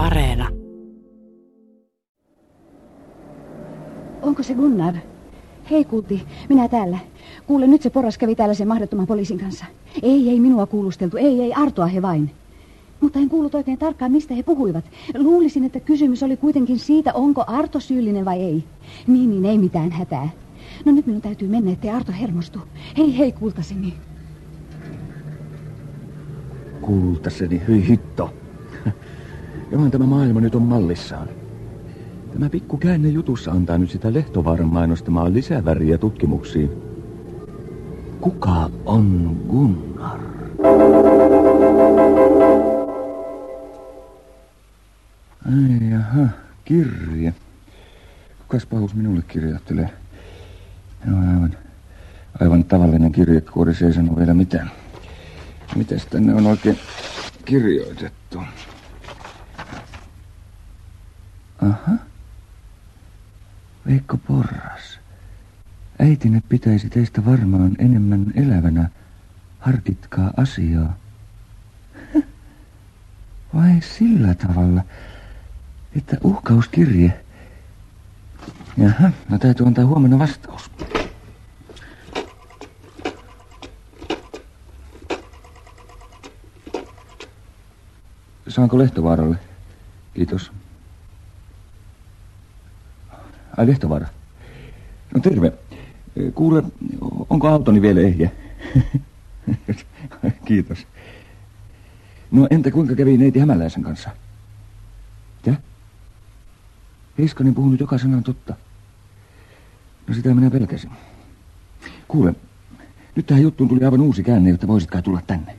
Areena. Onko se Gunnar? Hei Kulti, minä täällä. Kuule, nyt se poras kävi täällä sen mahdottoman poliisin kanssa. Ei, ei minua kuulusteltu. Ei, ei, Artoa he vain. Mutta en kuullut oikein tarkkaan, mistä he puhuivat. Luulisin, että kysymys oli kuitenkin siitä, onko Arto syyllinen vai ei. Niin, niin, ei mitään hätää. No nyt minun täytyy mennä, ettei Arto hermostu. Hei, hei, kultaseni. Kultaseni, hyi hitto. Johan tämä maailma nyt on mallissaan. Tämä pikku käänne jutussa antaa nyt sitä Lehtovaaran mainostamaa lisäväriä tutkimuksiin. Kuka on Gunnar? Ai jaha, kirje. Kukas pahus minulle kirjoittelee? No aivan, aivan tavallinen kirjekuori, ei sano vielä mitään. Mitäs tänne on oikein kirjoitettu? Veikko Porras. Äitine pitäisi teistä varmaan enemmän elävänä. Harkitkaa asiaa. Vai sillä tavalla, että uhkauskirje. Jaha, no täytyy antaa huomenna vastaus. Saanko Lehtovaaralle? Kiitos. Ai Lehtovaara. No terve. Kuule, onko autoni vielä ehjä? Kiitos. No entä kuinka kävi neiti Hämäläisen kanssa? Ja? Heiskanen puhunut joka sanan totta. No sitä minä pelkäsin. Kuule, nyt tähän juttuun tuli aivan uusi käänne, jotta voisitkaan tulla tänne.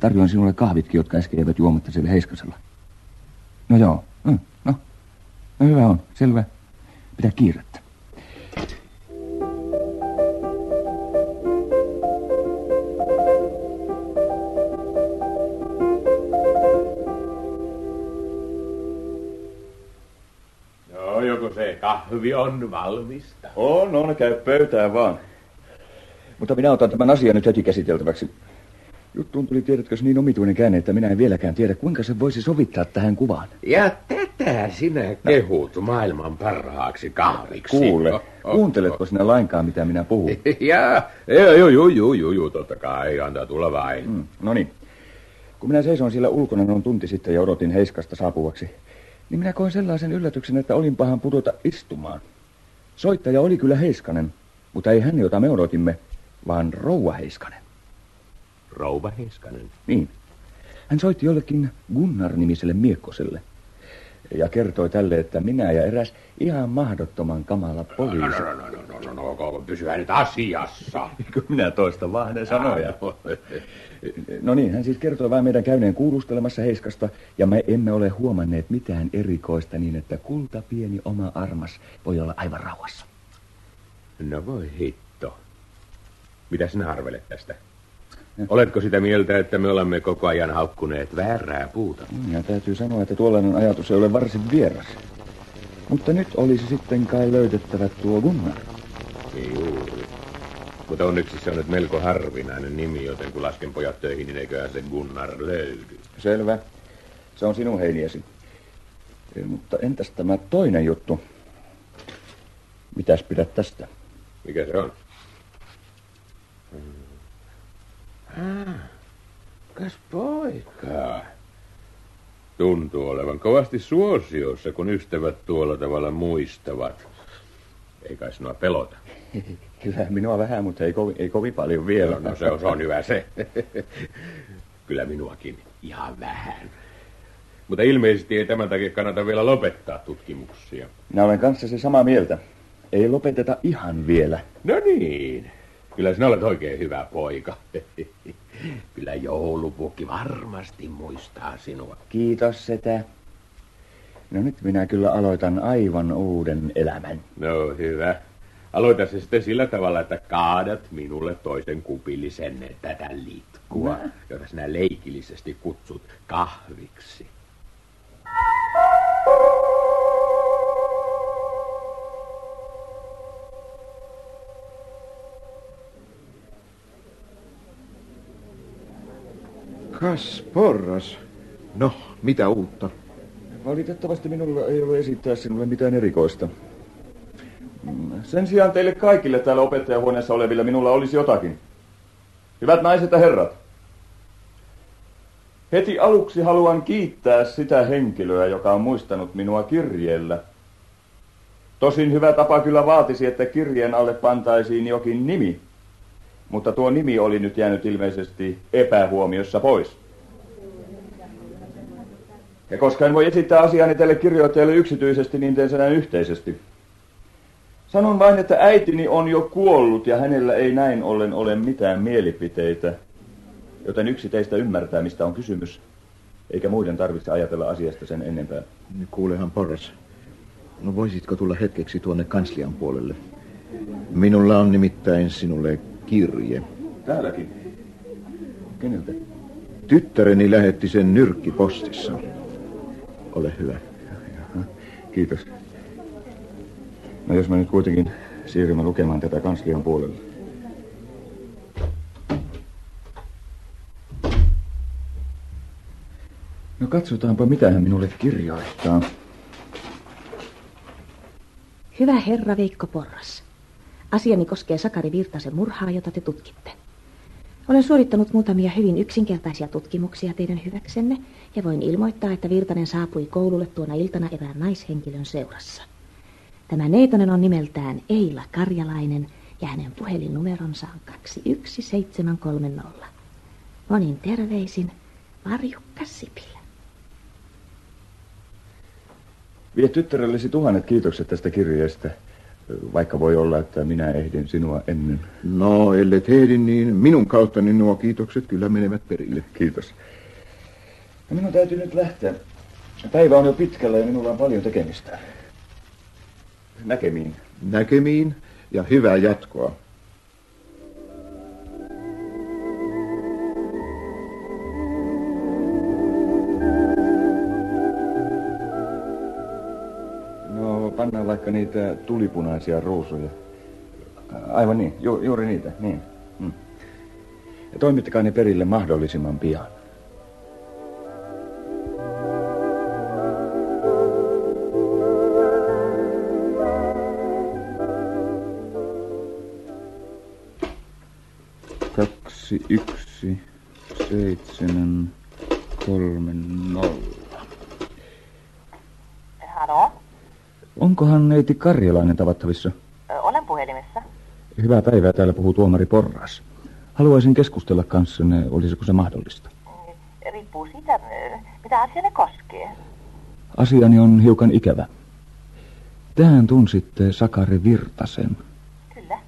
Tarjoan sinulle kahvitkin, jotka äsken eivät juomatta siellä Heiskasella. No joo, mm, no. No hyvä on, selvä. Pidä kiirettä. No, joko se kahvi on valmista? On, on, käy pöytään vaan. Mutta minä otan tämän asian nyt heti käsiteltäväksi. Juttuun tuli, tiedätkö, niin omituinen käänne, että minä en vieläkään tiedä, kuinka se voisi sovittaa tähän kuvaan. Ja tätä sinä kehut maailman parhaaksi kahviksi. Kuule, kuunteletko sinä lainkaan, mitä minä puhun? ja, joo, joo, joo, joo, joo, joo, totta kai, antaa tulla vain. Mm, no niin. Kun minä seison siellä ulkona noin tunti sitten ja odotin Heiskasta saapuvaksi, niin minä koin sellaisen yllätyksen, että olin pahan pudota istumaan. Soittaja oli kyllä Heiskanen, mutta ei hän, jota me odotimme, vaan rouva Heiskanen. Rouva Heiskanen. Niin. Hän soitti jollekin Gunnar-nimiselle miekkoselle. Ja kertoi tälle, että minä ja eräs ihan mahdottoman kamala poliisi. No, no, no, no, no, no, no, pysyä nyt asiassa. Kun minä toista vaan ne sanoja. No niin, hän siis kertoi vain meidän käyneen kuulustelemassa Heiskasta, ja me emme ole huomanneet mitään erikoista niin, että kulta pieni oma armas voi olla aivan rauhassa. No voi hitto. Mitä sinä arvelet tästä? Oletko sitä mieltä, että me olemme koko ajan haukkuneet väärää puuta? Ja täytyy sanoa, että tuollainen ajatus ei ole varsin vieras. Mutta nyt olisi sitten kai löydettävä tuo Gunnar. Juuri. Mutta onneksi se on nyt melko harvinainen nimi, joten kun lasken pojat töihin, niin eiköhän se Gunnar löydy. Selvä. Se on sinun heiniäsi. E, mutta entäs tämä toinen juttu? Mitäs pidät tästä? Mikä se on? Ah, kas poika. Tuntuu olevan kovasti suosiossa, kun ystävät tuolla tavalla muistavat. Ei kai sinua pelota. Kyllä minua vähän, mutta ei kovin, ei kovin paljon vielä. No, no se, on, se on hyvä se. Kyllä minuakin ihan vähän. Mutta ilmeisesti ei tämän takia kannata vielä lopettaa tutkimuksia. Minä olen kanssasi samaa mieltä. Ei lopeteta ihan vielä. No niin. Kyllä sinä olet oikein hyvä poika. Kyllä joulupukki varmasti muistaa sinua. Kiitos, setä. No nyt minä kyllä aloitan aivan uuden elämän. No hyvä. Aloita se sitten sillä tavalla, että kaadat minulle toisen kupillisen tätä litkua, no. jota sinä leikillisesti kutsut kahviksi. Kas porras. No, mitä uutta? Valitettavasti minulla ei ole esittää sinulle mitään erikoista. Sen sijaan teille kaikille täällä opettajahuoneessa oleville minulla olisi jotakin. Hyvät naiset ja herrat, heti aluksi haluan kiittää sitä henkilöä, joka on muistanut minua kirjeellä. Tosin hyvä tapa kyllä vaatisi, että kirjeen alle pantaisiin jokin nimi, mutta tuo nimi oli nyt jäänyt ilmeisesti epähuomiossa pois. Ja koska en voi esittää asiaani tälle kirjoittajalle yksityisesti, niin teen sen yhteisesti. Sanon vain, että äitini on jo kuollut ja hänellä ei näin ollen ole mitään mielipiteitä, joten yksi teistä ymmärtää, mistä on kysymys, eikä muiden tarvitse ajatella asiasta sen enempää. Kuulehan porras. No voisitko tulla hetkeksi tuonne kanslian puolelle? Minulla on nimittäin sinulle kirje. Täälläkin. Keneltä? Tyttäreni lähetti sen nyrkkipostissa. Ole hyvä. Jaha, kiitos. No jos mä nyt kuitenkin siirrymme lukemaan tätä kanslian puolelle. No katsotaanpa, mitä hän minulle kirjoittaa. Hyvä herra Veikko Porras. Asiani koskee Sakari Virtasen murhaa, jota te tutkitte. Olen suorittanut muutamia hyvin yksinkertaisia tutkimuksia teidän hyväksenne ja voin ilmoittaa, että Virtanen saapui koululle tuona iltana erään naishenkilön seurassa. Tämä neitonen on nimeltään Eila Karjalainen ja hänen puhelinnumeronsa on 21730. Monin terveisin Marjukka Sipilä. Vie tyttärellesi tuhannet kiitokset tästä kirjeestä, vaikka voi olla, että minä ehdin sinua ennen. No, ellet ehdin, niin minun kauttani nuo kiitokset kyllä menevät perille. Kiitos. No, minun täytyy nyt lähteä. Päivä on jo pitkällä ja minulla on paljon tekemistä. Näkemiin. Näkemiin ja hyvää jatkoa. Niitä tulipunaisia ruusuja. Aivan niin, Ju, juuri niitä, niin. Hmm. Ja toimittakaa ne perille mahdollisimman pian. Kaksi, yksi, seitsemän, kolme, nolla. Halo? Onkohan neiti Karjalainen tavattavissa? Olen puhelimessa. Hyvää päivää, täällä puhuu tuomari Porras. Haluaisin keskustella kanssanne, olisiko se mahdollista? Riippuu siitä, mitä asia ne koskee. Asiani on hiukan ikävä. Tähän tunsitte Sakari Virtasen. Kyllä.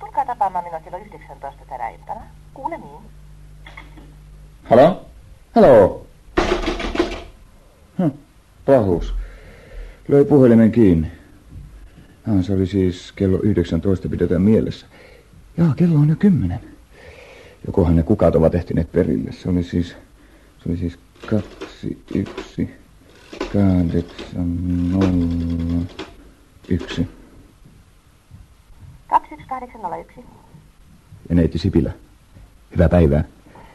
Tulkaa tapaamaan minua kello 19 tänä iltana. Kuulemiin. Halo? Halo? Hm, pahuus. Löi puhelimen kiinni. Ah, se oli siis kello 19, pidetään mielessä. Jaa, kello on jo kymmenen. Jokohan ne kukat ovat ehtineet perille. Se oli siis, se oli siis kaksi, yksi, kahdeksan, nolla, yksi. 21801. Ja neiti Sipilä. Hyvää päivää.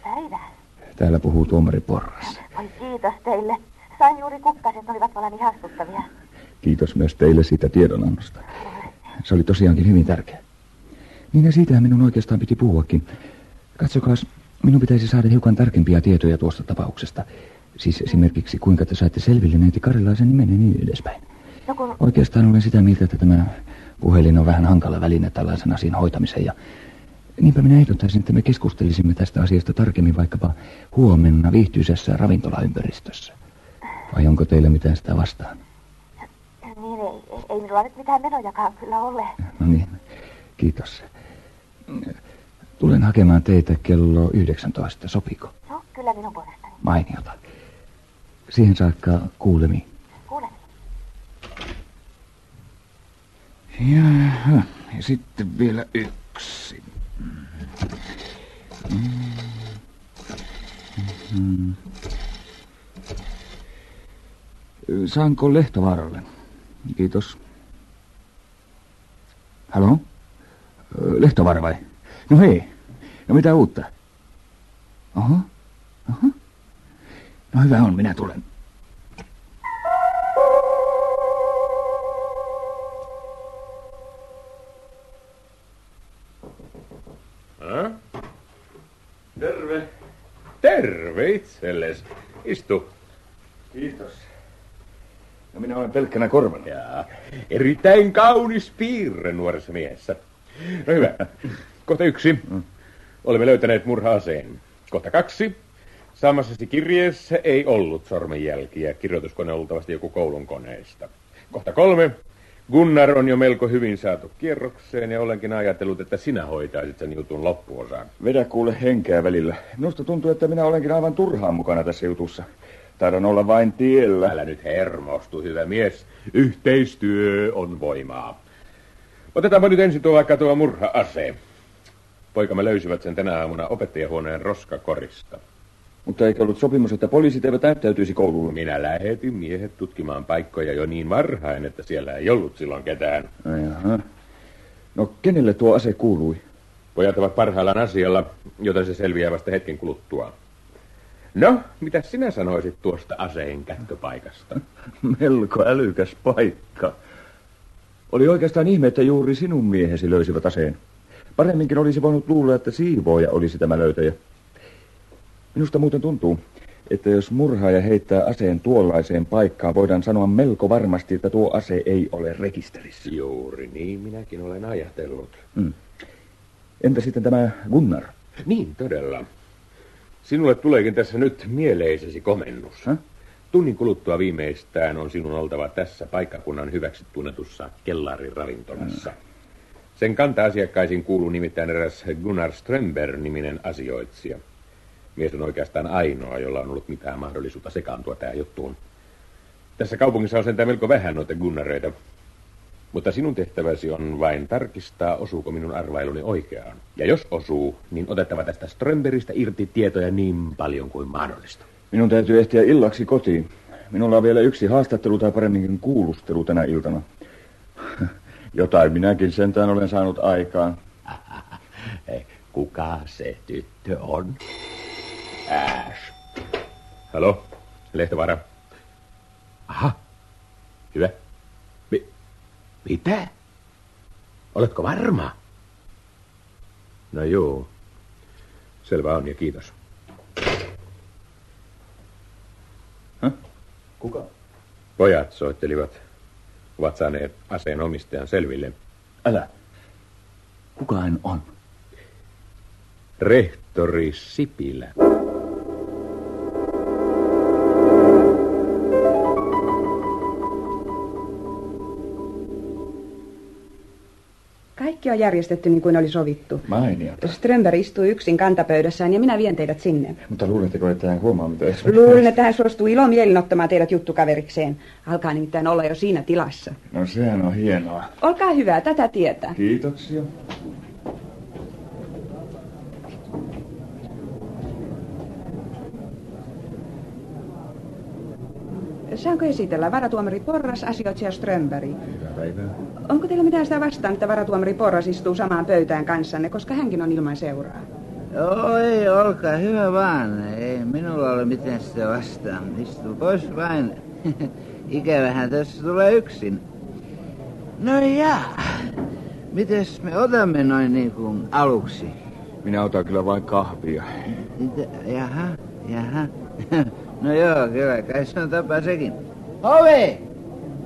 Päivää. Täällä puhuu tuomari Porras. Oi kiitos teille. Sain juuri kukkaset, olivat vallan ihastuttavia. Kiitos myös teille siitä tiedonannosta. Se oli tosiaankin hyvin tärkeä. Niin ja siitähän minun oikeastaan piti puhuakin. Katsokaas, minun pitäisi saada hiukan tarkempia tietoja tuosta tapauksesta. Siis esimerkiksi kuinka te saitte selville neiti Karilaisen nimen ja niin edespäin. No kun... Oikeastaan olen sitä mieltä, että tämä puhelin on vähän hankala väline tällaisen asian hoitamiseen. Ja niinpä minä ehdottaisin, että me keskustelisimme tästä asiasta tarkemmin vaikkapa huomenna viihtyisässä ravintolaympäristössä. Vai onko teillä mitään sitä vastaan? Ei, ei minulla nyt mitään menojakaan kyllä ole. No niin, kiitos. Tulen hakemaan teitä kello 19, sopiko? No, kyllä minun puolestani. Mainiota. Siihen saakka kuulemiin. Kuulemiin. Jaha, ja sitten vielä yksi. Mm. Saanko Lehtovaaralle? Kiitos. Halo? Lehtovaara vai? No hei, no mitä uutta? Oho, oho. No hyvä on, minä tulen. Äh? Terve. Terve itsellesi. Istu. Kiitos. No minä olen pelkkänä korvana. Ja erittäin kaunis piirre nuoressa miehessä. No hyvä. Kohta yksi. Olemme löytäneet murha-aseen. Kohta kaksi. Saamassasi kirjeessä ei ollut sormenjälkiä. Kirjoituskone on luultavasti joku koulun koneesta. Kohta kolme. Gunnar on jo melko hyvin saatu kierrokseen ja olenkin ajatellut, että sinä hoitaisit sen jutun loppuosan. Vedä kuule henkeä välillä. Minusta tuntuu, että minä olenkin aivan turhaan mukana tässä jutussa. Taidan olla vain tiellä. Älä nyt hermostu, hyvä mies. Yhteistyö on voimaa. Otetaanpa nyt ensin tuo vaikka tuo murha-ase. Poikamme löysivät sen tänä aamuna opettajahuoneen roskakorista. Mutta eikö ollut sopimus, että poliisit eivät näyttäytyisi koululla? Minä lähetin miehet tutkimaan paikkoja jo niin varhain, että siellä ei ollut silloin ketään. No, jaha. no kenelle tuo ase kuului? Pojat ovat parhaillaan asialla, joten se selviää vasta hetken kuluttua. No, mitä sinä sanoisit tuosta aseen kätköpaikasta? Melko älykäs paikka. Oli oikeastaan ihme, että juuri sinun miehesi löysivät aseen. Paremminkin olisi voinut luulla, että siivooja olisi tämä löytäjä. Minusta muuten tuntuu, että jos murhaaja heittää aseen tuollaiseen paikkaan, voidaan sanoa melko varmasti, että tuo ase ei ole rekisterissä. Juuri niin minäkin olen ajatellut. Hmm. Entä sitten tämä Gunnar? Niin, todella. Sinulle tuleekin tässä nyt mieleisesi komennus. Häh? Tunnin kuluttua viimeistään on sinun oltava tässä paikkakunnan hyväksi tunnetussa kellarin ravintolassa. Sen kanta-asiakkaisiin kuuluu nimittäin eräs Gunnar Strömberg-niminen asioitsija. Mies on oikeastaan ainoa, jolla on ollut mitään mahdollisuutta sekaantua tähän juttuun. Tässä kaupungissa on sentään melko vähän noita Gunnareita. Mutta sinun tehtäväsi on vain tarkistaa, osuuko minun arvailuni oikeaan. Ja jos osuu, niin otettava tästä Strömberistä irti tietoja niin paljon kuin mahdollista. Minun täytyy ehtiä illaksi kotiin. Minulla on vielä yksi haastattelu tai paremminkin kuulustelu tänä iltana. Jotain minäkin sentään olen saanut aikaan. Kuka se tyttö on? Ash. Halo, Lehtovara. Aha, hyvä. Mi- mitä? Oletko varma? No joo. Selvä on ja kiitos. Häh? Kuka? Pojat soittelivat. Ovat saaneet aseen omistajan selville. Älä. Kuka hän on? Rehtori Sipilä. Kaikki on järjestetty niin kuin oli sovittu. Mainiota. Strömberg istuu yksin kantapöydässään ja minä vien teidät sinne. Mutta luuletteko, että hän huomaa mitä edes... Luulin, että hän suostuu ilomielin ottamaan teidät juttukaverikseen. Alkaa nimittäin olla jo siinä tilassa. No sehän on hienoa. Olkaa hyvä, tätä tietää. Kiitoksia. Saanko esitellä varatuomari Porras, asioitsija Strömberg? Hyvää päivää. Onko teillä mitään sitä vastaan, että varatuomari Porras istuu samaan pöytään kanssanne, koska hänkin on ilman seuraa? Joo, ei, olkaa hyvä vaan. Ei minulla ole mitään sitä vastaan. Istu pois vain. Ikävähän tässä tulee yksin. No ja, mites me otamme noin niin kuin aluksi? Minä otan kyllä vain kahvia. Mitä? Jaha, jaha. No joo, kyllä, kai se on tapa sekin. Hovi!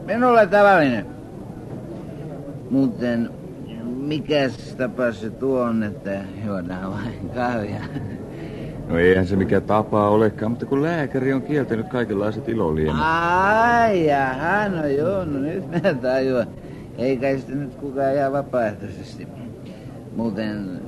Minulle tavallinen. Muuten, mikäs tapa se tuo on, että juodaan vain kahvia? No eihän se mikä tapa olekaan, mutta kun lääkäri on kieltänyt kaikenlaiset iloliemet. Ai jaha, no joo, no nyt mä tajuan. Ei kai sitä nyt kukaan ihan vapaaehtoisesti. Muuten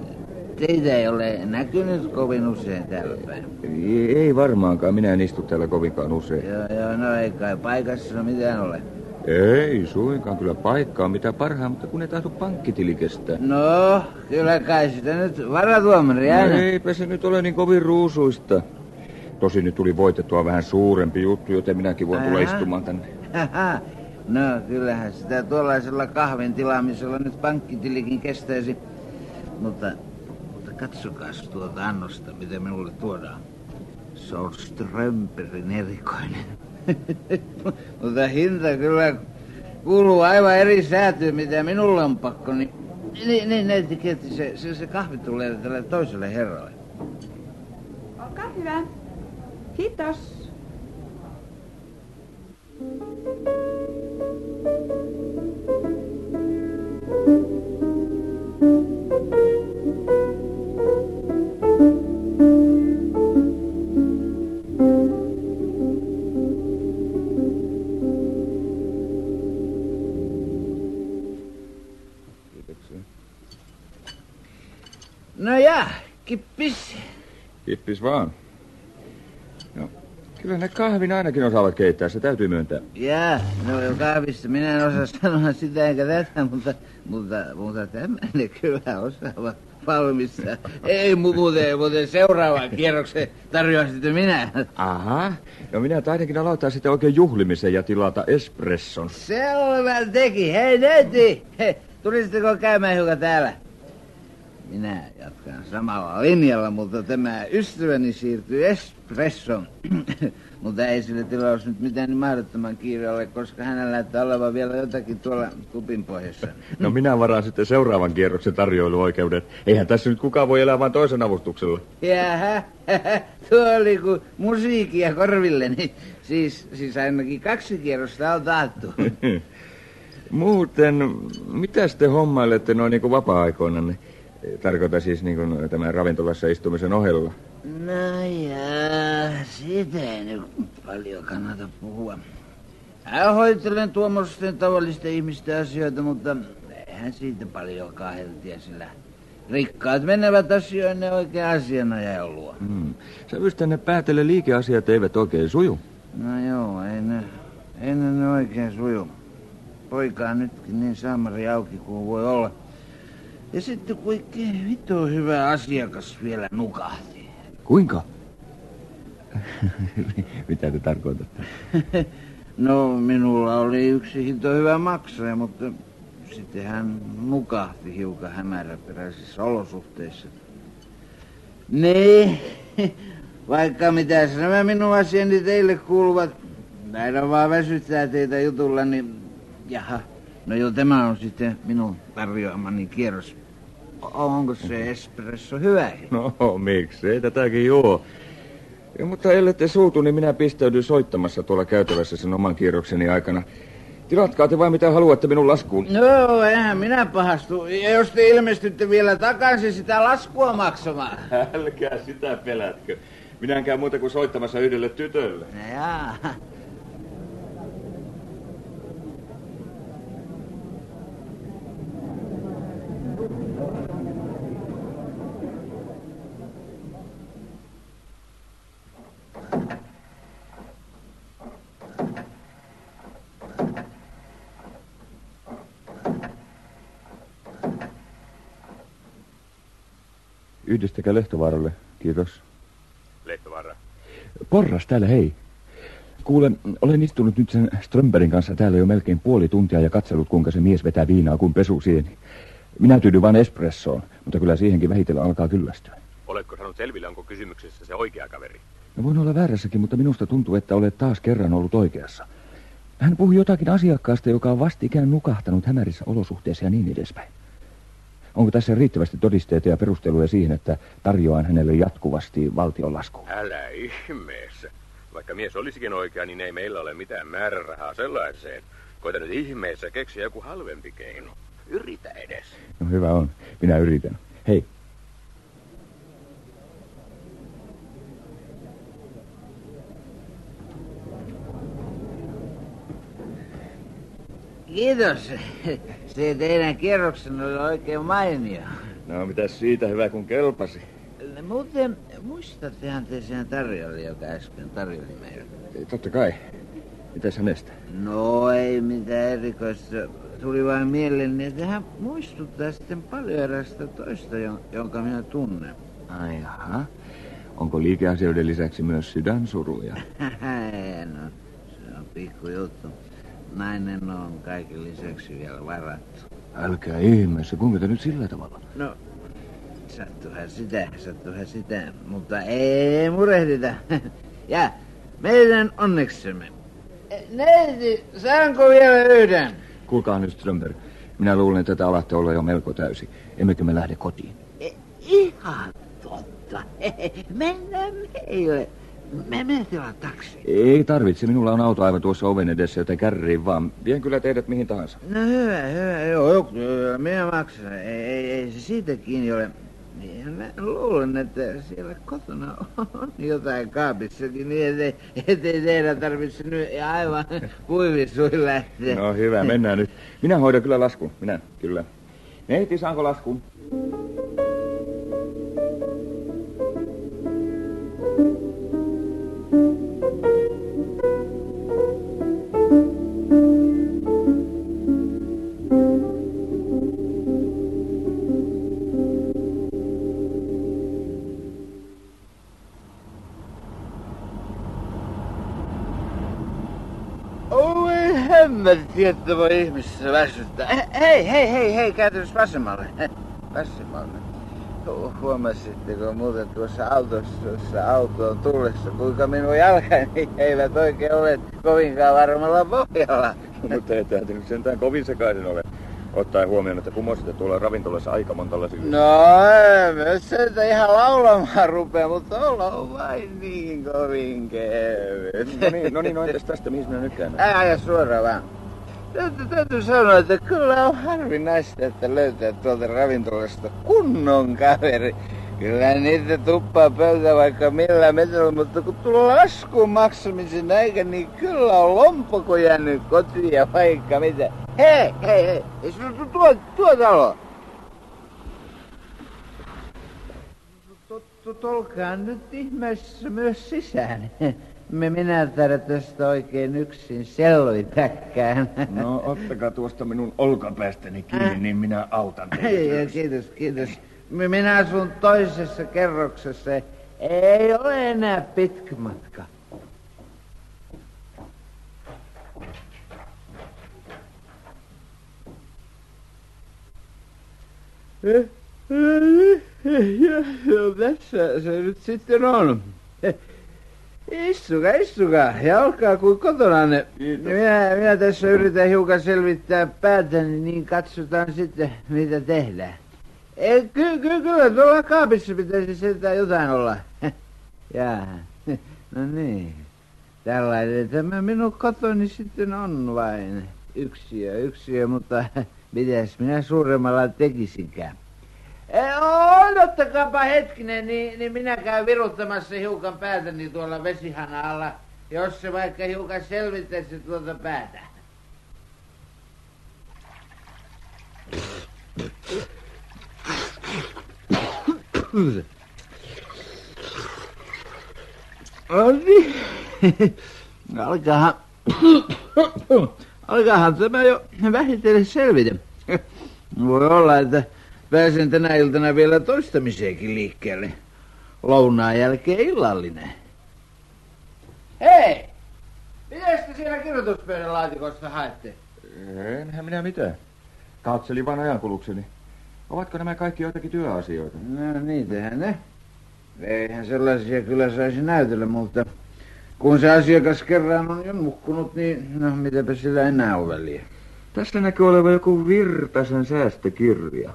teitä ei ole näkynyt kovin usein täällä päin. Ei, ei varmaankaan, minä en istu täällä kovinkaan usein. Joo, joo, no ei kai paikassa mitään ole. Ei suinkaan, kyllä paikka on mitä parhaan, mutta kun ei tahdo pankkitili kestää. No, kyllä kai sitä nyt varatuomari aina. No eipä se nyt ole niin kovin ruusuista. Tosin nyt tuli voitettua vähän suurempi juttu, joten minäkin voin tulla Aha. istumaan tänne. No, kyllähän sitä tuollaisella kahvin tilaamisella nyt pankkitilikin kestäisi. Mutta katsokaas tuota annosta, mitä minulle tuodaan. Se on Strömperin erikoinen. mutta hinta kyllä kuuluu aivan eri säätöön, mitä minulla on pakko. Niin, niin, niin etiketti, se, se, se kahvi tulee tälle toiselle herralle. Olkaa hyvä. Kiitos. Kiitoksia. Kippis vaan. No, kyllä ne kahvin ainakin osaavat keittää, se täytyy myöntää. Jaa, no jo kahvista minä en osaa sanoa sitä eikä tätä, mutta, mutta, mutta tämä ne kyllä osaavat valmistaa. Ei muuten, muuten seuraavan kierroksen tarjoan sitten minä. Aha, no minä taidankin aloittaa sitten oikein juhlimisen ja tilata espresson. Selvä teki. Hei neiti, hei, tulisitteko käymään hiukan täällä? Minä jatkan samalla linjalla, mutta tämä ystäväni siirtyy espresson. mutta ei sille tilaus nyt mitään niin mahdottoman kiire ole, koska hänellä näyttää olevan vielä jotakin tuolla kupin pohjassa. No minä varaan sitten seuraavan kierroksen tarjoiluoikeudet. Eihän tässä nyt kukaan voi elää vain toisen avustuksella. Jaha, tuo oli kuin musiikkia korvilleni. Siis, siis ainakin kaksi kierrosta on taattu. Muuten, mitä te hommailette noin niin kuin vapaa-aikoina? Tarkoitan siis niin kuin tämän ravintolassa istumisen ohella. No jaa, siitä ei nyt paljon kannata puhua. Mä hoitelen tuommoisten tavallisten ihmisten asioita, mutta eihän siitä paljon kahdeltia, sillä rikkaat menevät asioinne oikein asianajajan luo. Hmm. Sävystä ne päätele liikeasiat eivät oikein suju. No joo, ei ne, ei ne, ne oikein suju. Poika on nytkin niin saamari auki kuin voi olla. Ja sitten kuitenkin vittu hyvä asiakas vielä nukahti. Kuinka? mitä te tarkoitatte? no, minulla oli yksi hinto hyvä maksaja, mutta sitten hän nukahti hiukan hämäräperäisissä olosuhteissa. Niin, vaikka mitä nämä minun asiani teille kuuluvat, näitä vaan väsyttää teitä jutulla, niin jaha. No joo, tämä on sitten minun tarjoamani kierros. Onko se espresso hyvä? No, miksei tätäkin juo. Ja, mutta ellette suutu, niin minä pistäydyn soittamassa tuolla käytävässä sen oman kierrokseni aikana. Tilatkaa te vain mitä haluatte minun laskuun. No, eihän minä pahastu. Ja jos te ilmestytte vielä takaisin sitä laskua maksamaan. Älkää sitä pelätkö. Minä en käy muuta kuin soittamassa yhdelle tytölle. Jaa. Yhdistäkää Lehtovaaralle, kiitos. Lehtovaara. Porras täällä, hei. Kuule, olen istunut nyt sen Strömbergin kanssa täällä jo melkein puoli tuntia ja katsellut, kuinka se mies vetää viinaa kuin pesusieni. Minä tyydyn vain espressoon, mutta kyllä siihenkin vähitellen alkaa kyllästyä. Oletko saanut selville, onko kysymyksessä se oikea kaveri? No voin olla väärässäkin, mutta minusta tuntuu, että olet taas kerran ollut oikeassa. Hän puhui jotakin asiakkaasta, joka on vastikään nukahtanut hämärissä olosuhteissa ja niin edespäin. Onko tässä riittävästi todisteita ja perusteluja siihen, että tarjoan hänelle jatkuvasti valtionlasku? Älä ihmeessä. Vaikka mies olisikin oikea, niin ei meillä ole mitään määrärahaa sellaiseen. Koita nyt ihmeessä keksiä joku halvempi keino. Yritä edes. No hyvä on. Minä yritän. Hei. Kiitos. Se teidän kierroksenne oli oikein mainio. No mitäs siitä hyvä kun kelpasi? Muuten muistattehan te sen tarjolle, joka äsken tarjoli meille? Totta kai. Mitäs hänestä? No ei mitään erikoista. Tuli vain mieleen, että hän muistuttaa sitten paljon erästä toista, jonka minä tunnen. Ai jaha. Onko liikeasioiden lisäksi myös sydänsuruja? no, se on pikku juttu. Nainen on kaiken lisäksi vielä varattu. Älkää ihmeessä, kuinka te nyt sillä tavalla? No, sattuhan sitä, sattuhan sitä, mutta ei murehdita. ja meidän onneksemme. Neiti, saanko vielä yhden? Kuulkaa nyt, Strömberg. Minä luulen, että te alatte olla jo melko täysi. Emmekö me lähde kotiin? E, ihan totta. Mennään meille. Me me tilaa taksi. Ei tarvitse, minulla on auto aivan tuossa oven edessä, joten kärriin vaan. Vien kyllä teidät mihin tahansa. No hyvä, hyvä, joo, joo, joo, minä maksan. Ei, ei, ei se siitä kiinni ole. Ja mä luulen, että siellä kotona on jotain kaapissakin, niin ettei, ettei teidän tarvitse nyt aivan kuivisuin lähteä. No hyvä, mennään nyt. Minä hoidan kyllä laskun, minä, kyllä. Neiti, saanko laskun? Oi että voi ihmisessä väsyttää. Eh, Hei, hei, hei, hei, käytännössä vasemmalle. Vasemmalle. Hu- Huomasitteko muuten tuossa autossa autoon tullessa, kuinka minun jalkani eivät oikein ole kovinkaan varmalla pohjalla. Mutta ette nyt sentään kovin sekaisin ole. Ottaen huomioon, että kumositte tuolla ravintolassa aika monta lasia. No, mä sieltä ihan laulamaan rupea, mutta olla vain niin kovin kevyt. No niin, no niin, no entäs tästä, mihin minä nyt käyn? Älä aja suoraan vaan. Täytyy, täytyy sanoa, että kyllä on harvinaista, että löytää tuolta ravintolasta kunnon kaveri. Kyllä niitä tuppaa pöytä vaikka millä metrolla, mutta kun tulee laskun maksamisen aika, niin kyllä on lompako jäänyt kotiin ja vaikka mitä. Hei, hei, hei, ei sulla tu- tuo, tuo talo. Tu- tu- Tulkaa nyt ihmeessä myös sisään. Me minä tarvitse tästä oikein yksin selvitäkään. No ottakaa tuosta minun olkapäästäni kiinni, niin minä autan teitä. Ei, kiitos, kiitos. Mi- Minä asun toisessa kerroksessa. Ei ole enää pitkä matka. No, tässä se nyt sitten on. Istukaa, istukaa ja olkaa kuin kotona. Minä, minä tässä yritän hiukan selvittää päätäni, niin katsotaan sitten, mitä tehdään. Ei, ky, ky, kyllä tuolla kaapissa pitäisi sentään jotain olla. Jaa, no niin. Tällainen tämä minun kotoni sitten on vain. Yksiö, yksiö, mutta mitäs minä suuremmalla tekisinkään. Eh, Odottakaapa hetkinen, niin, niin minä käyn viruttamassa hiukan päätäni tuolla vesihana alla, jos se vaikka hiukan selvittäisi tuota päätä. No niin. Alkaahan, alkaahan tämä jo vähitellen selvitä. Voi olla, että pääsen tänä iltana vielä toistamiseenkin liikkeelle. Lounaan jälkeen illallinen. Hei! Mitäs te siellä kirjoituspöydän laatikosta haette? Enhän minä mitään. Katselin vain ajankulukseni. Ovatko nämä kaikki joitakin työasioita? No niitähän ne. Eihän sellaisia kyllä saisi näytellä, mutta kun se asiakas kerran on jo nukkunut, niin no mitäpä sillä enää ole väliä. Tässä näkyy olevan joku Virtasen säästökirja.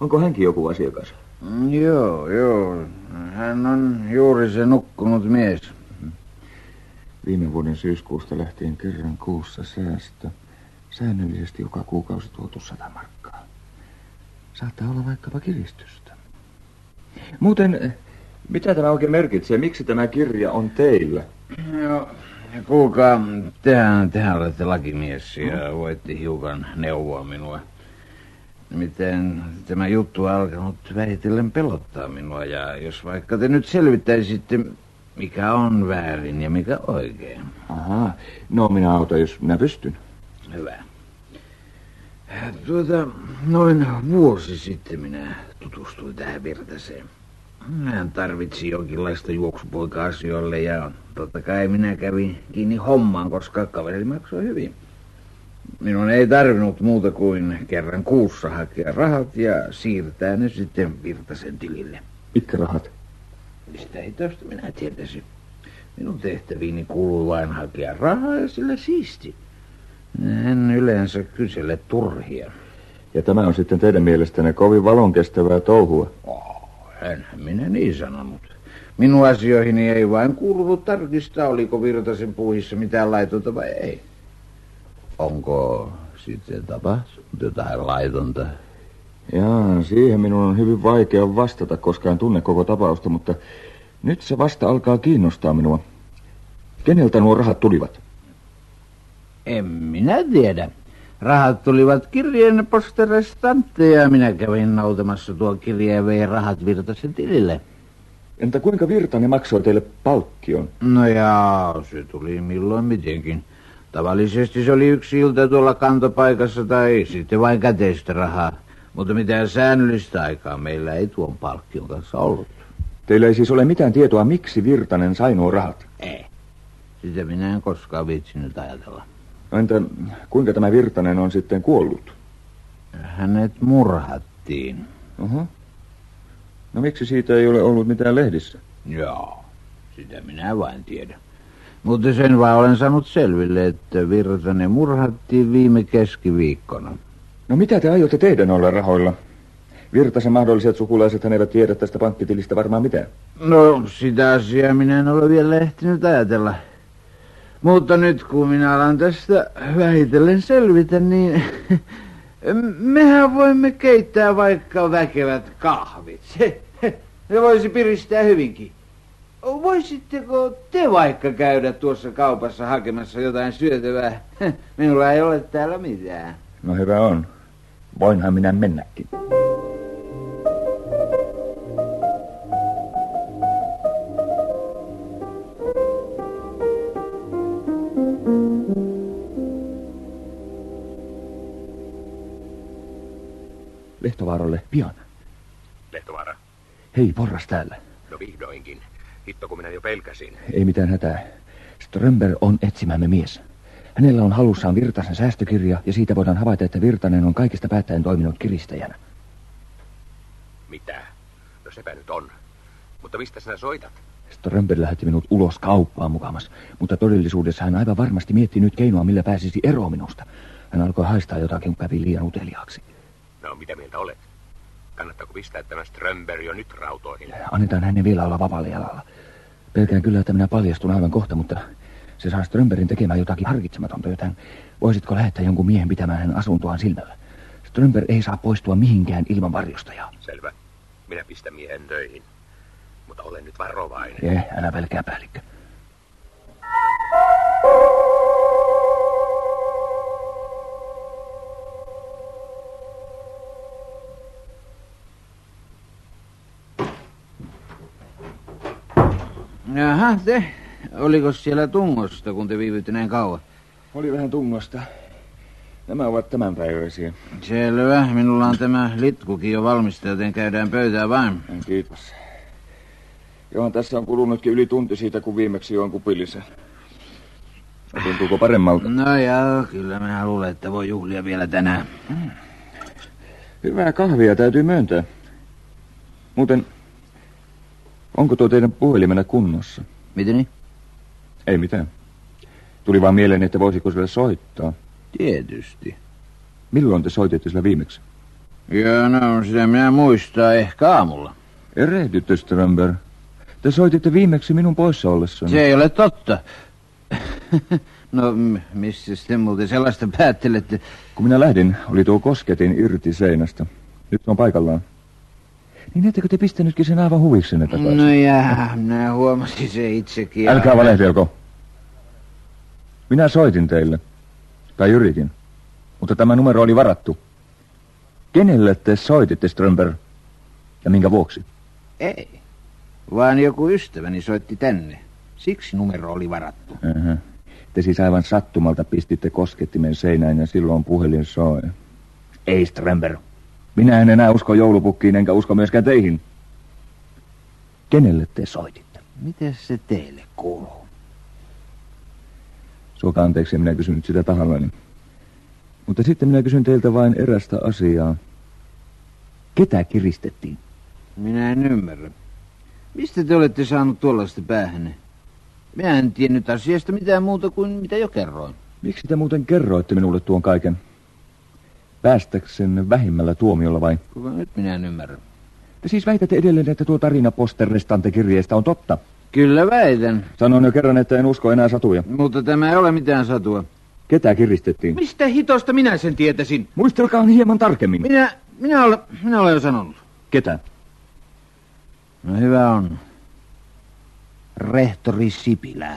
Onko hänkin joku asiakas? Mm, joo, joo. Hän on juuri se nukkunut mies. Viime vuoden syyskuusta lähtien kerran kuussa säästö. Säännöllisesti joka kuukausi tuotu sata markkaa. Saattaa olla vaikkapa kiristystä. Muuten, eh, mitä tämä oikein merkitsee? Miksi tämä kirja on teillä? Joo, kuulkaa, tehän, tehän olette lakimies ja voitte hiukan neuvoa minua. Miten tämä juttu on alkanut vähitellen pelottaa minua ja jos vaikka te nyt selvittäisitte, mikä on väärin ja mikä oikein. Ahaa, no minä autan, jos minä pystyn. Hyvä. Tuota, noin vuosi sitten minä tutustuin tähän Virtaseen. Hän tarvitsi jonkinlaista juoksupoika-asioille ja totta kai minä kävin kiinni hommaan, koska kaveri maksoi hyvin. Minun ei tarvinnut muuta kuin kerran kuussa hakea rahat ja siirtää ne sitten Virtasen tilille. Mitkä rahat? Mistä hitosta minä tietäisin. Minun tehtäviini kuuluu vain hakea rahaa ja sillä siisti. En yleensä kysele turhia. Ja tämä on sitten teidän mielestänne kovin valon kestävää touhua. Oh, enhän minä niin sanonut. Minun asioihini ei vain kuulunut tarkistaa, oliko Virtasen puuhissa mitään laitonta vai ei. Onko sitten tapahtunut jotain laitonta? Jaa, siihen minun on hyvin vaikea vastata, koska en tunne koko tapausta, mutta nyt se vasta alkaa kiinnostaa minua. Keneltä nuo rahat tulivat? En minä tiedä. Rahat tulivat kirjeen posterestante ja minä kävin nautamassa tuo kirje ja vein rahat Virtasen tilille. Entä kuinka Virtanen maksoi teille palkkion? No ja se tuli milloin mitenkin. Tavallisesti se oli yksi ilta tuolla kantopaikassa tai sitten vain käteistä rahaa. Mutta mitään säännöllistä aikaa meillä ei tuon palkkion kanssa ollut. Teillä ei siis ole mitään tietoa, miksi Virtanen sai nuo rahat? Ei. Sitä minä en koskaan viitsinyt ajatella. No entä kuinka tämä Virtanen on sitten kuollut? Hänet murhattiin. Oho. No miksi siitä ei ole ollut mitään lehdissä? Joo, sitä minä vain tiedän. Mutta sen vaan olen saanut selville, että Virtanen murhattiin viime keskiviikkona. No mitä te aiotte tehdä noilla rahoilla? Virtasen mahdolliset sukulaiset eivät tiedä tästä pankkitilistä varmaan mitään. No, sitä asiaa minä en ole vielä ehtinyt ajatella. Mutta nyt kun minä alan tästä vähitellen selvitä, niin mehän voimme keittää vaikka väkevät kahvit. Se, se voisi piristää hyvinkin. Voisitteko te vaikka käydä tuossa kaupassa hakemassa jotain syötävää? Minulla ei ole täällä mitään. No hyvä on. Voinhan minä mennäkin. Lehtovaarolle pian. Lehtovaara. Hei, porras täällä. No vihdoinkin. Hitto kun minä jo pelkäsin. Ei mitään hätää. Strömberg on etsimämme mies. Hänellä on halussaan Virtasen säästökirja ja siitä voidaan havaita, että Virtanen on kaikista päättäen toiminut kiristäjänä. Mitä? No sepä nyt on. Mutta mistä sinä soitat? Strömberg lähetti minut ulos kauppaan mukamas, mutta todellisuudessa hän aivan varmasti mietti nyt keinoa, millä pääsisi eroon minusta. Hän alkoi haistaa jotakin, kun kävi liian uteliaaksi. No, mitä mieltä olet? Kannattaako pistää tämä Strömberg jo nyt rautoihin? Annetaan hänen vielä olla vapaalle jalalla. Pelkään kyllä, että minä paljastun aivan kohta, mutta se saa Strömbergin tekemään jotakin harkitsematonta, joten voisitko lähettää jonkun miehen pitämään hänen asuntoaan silmällä? Strömberg ei saa poistua mihinkään ilman varjostajaa. Selvä. Minä pistän miehen töihin. Mutta olen nyt varovainen. Ei, älä pelkää päällikkö. Jaha, te. Oliko siellä tungosta, kun te viivytte näin kauan? Oli vähän tungosta. Nämä ovat tämänpäiväisiä. Selvä. Minulla on tämä litkukin jo valmista, joten käydään pöytään vain. Kiitos. Johan tässä on kulunutkin yli tunti siitä, kun viimeksi join kupillisen. Tuntuuko paremmalta? No joo, kyllä minä luulen, että voi juhlia vielä tänään. Hyvää kahvia täytyy myöntää. Muuten, onko tuo teidän puhelimena kunnossa? Miten niin? Ei mitään. Tuli vaan mieleen, että voisiko sille soittaa. Tietysti. Milloin te soititte sillä viimeksi? Joo, no sitä minä muistaa ehkä aamulla. Erehdytte, Strömberg. Te soititte viimeksi minun poissa ollessani. Se ei ole totta. no, missä sitten muuten sellaista päättelette? Kun minä lähdin, oli tuo kosketin irti seinästä. Nyt on paikallaan. Niin ettekö te pistänytkin sen aivan huviksenne takaisin? No jää, minä huomasin se itsekin. Älkää valehdelko. Minä soitin teille. Tai yritin. Mutta tämä numero oli varattu. Kenelle te soititte, Strömberg? Ja minkä vuoksi? Ei, vaan joku ystäväni soitti tänne. Siksi numero oli varattu. Aha. Te siis aivan sattumalta pistitte koskettimen seinään ja silloin puhelin soi. Ei, Strömberg. Minä en enää usko joulupukkiin, enkä usko myöskään teihin. Kenelle te soititte? Miten se teille kuuluu? Suokaa anteeksi, minä kysyn nyt sitä tahallani. Mutta sitten minä kysyn teiltä vain erästä asiaa. Ketä kiristettiin? Minä en ymmärrä. Mistä te olette saanut tuollaista päähänne? Minä en tiennyt asiasta mitään muuta kuin mitä jo kerroin. Miksi te muuten kerroitte minulle tuon kaiken? Päästäksenne vähimmällä tuomiolla vai? Kuka nyt minä en ymmärrä. Te siis väitätte edelleen, että tuo tarina Posterrestante-kirjeestä on totta. Kyllä väitän, Sanoin jo kerran, että en usko enää satuja. mutta tämä ei ole mitään satua. Ketä kiristettiin? Mistä hitosta minä sen tietäisin? Muistelkaa hieman tarkemmin. Minä, minä, olen, minä olen jo sanonut. Ketä? No hyvä on. Rehtori Sipilä.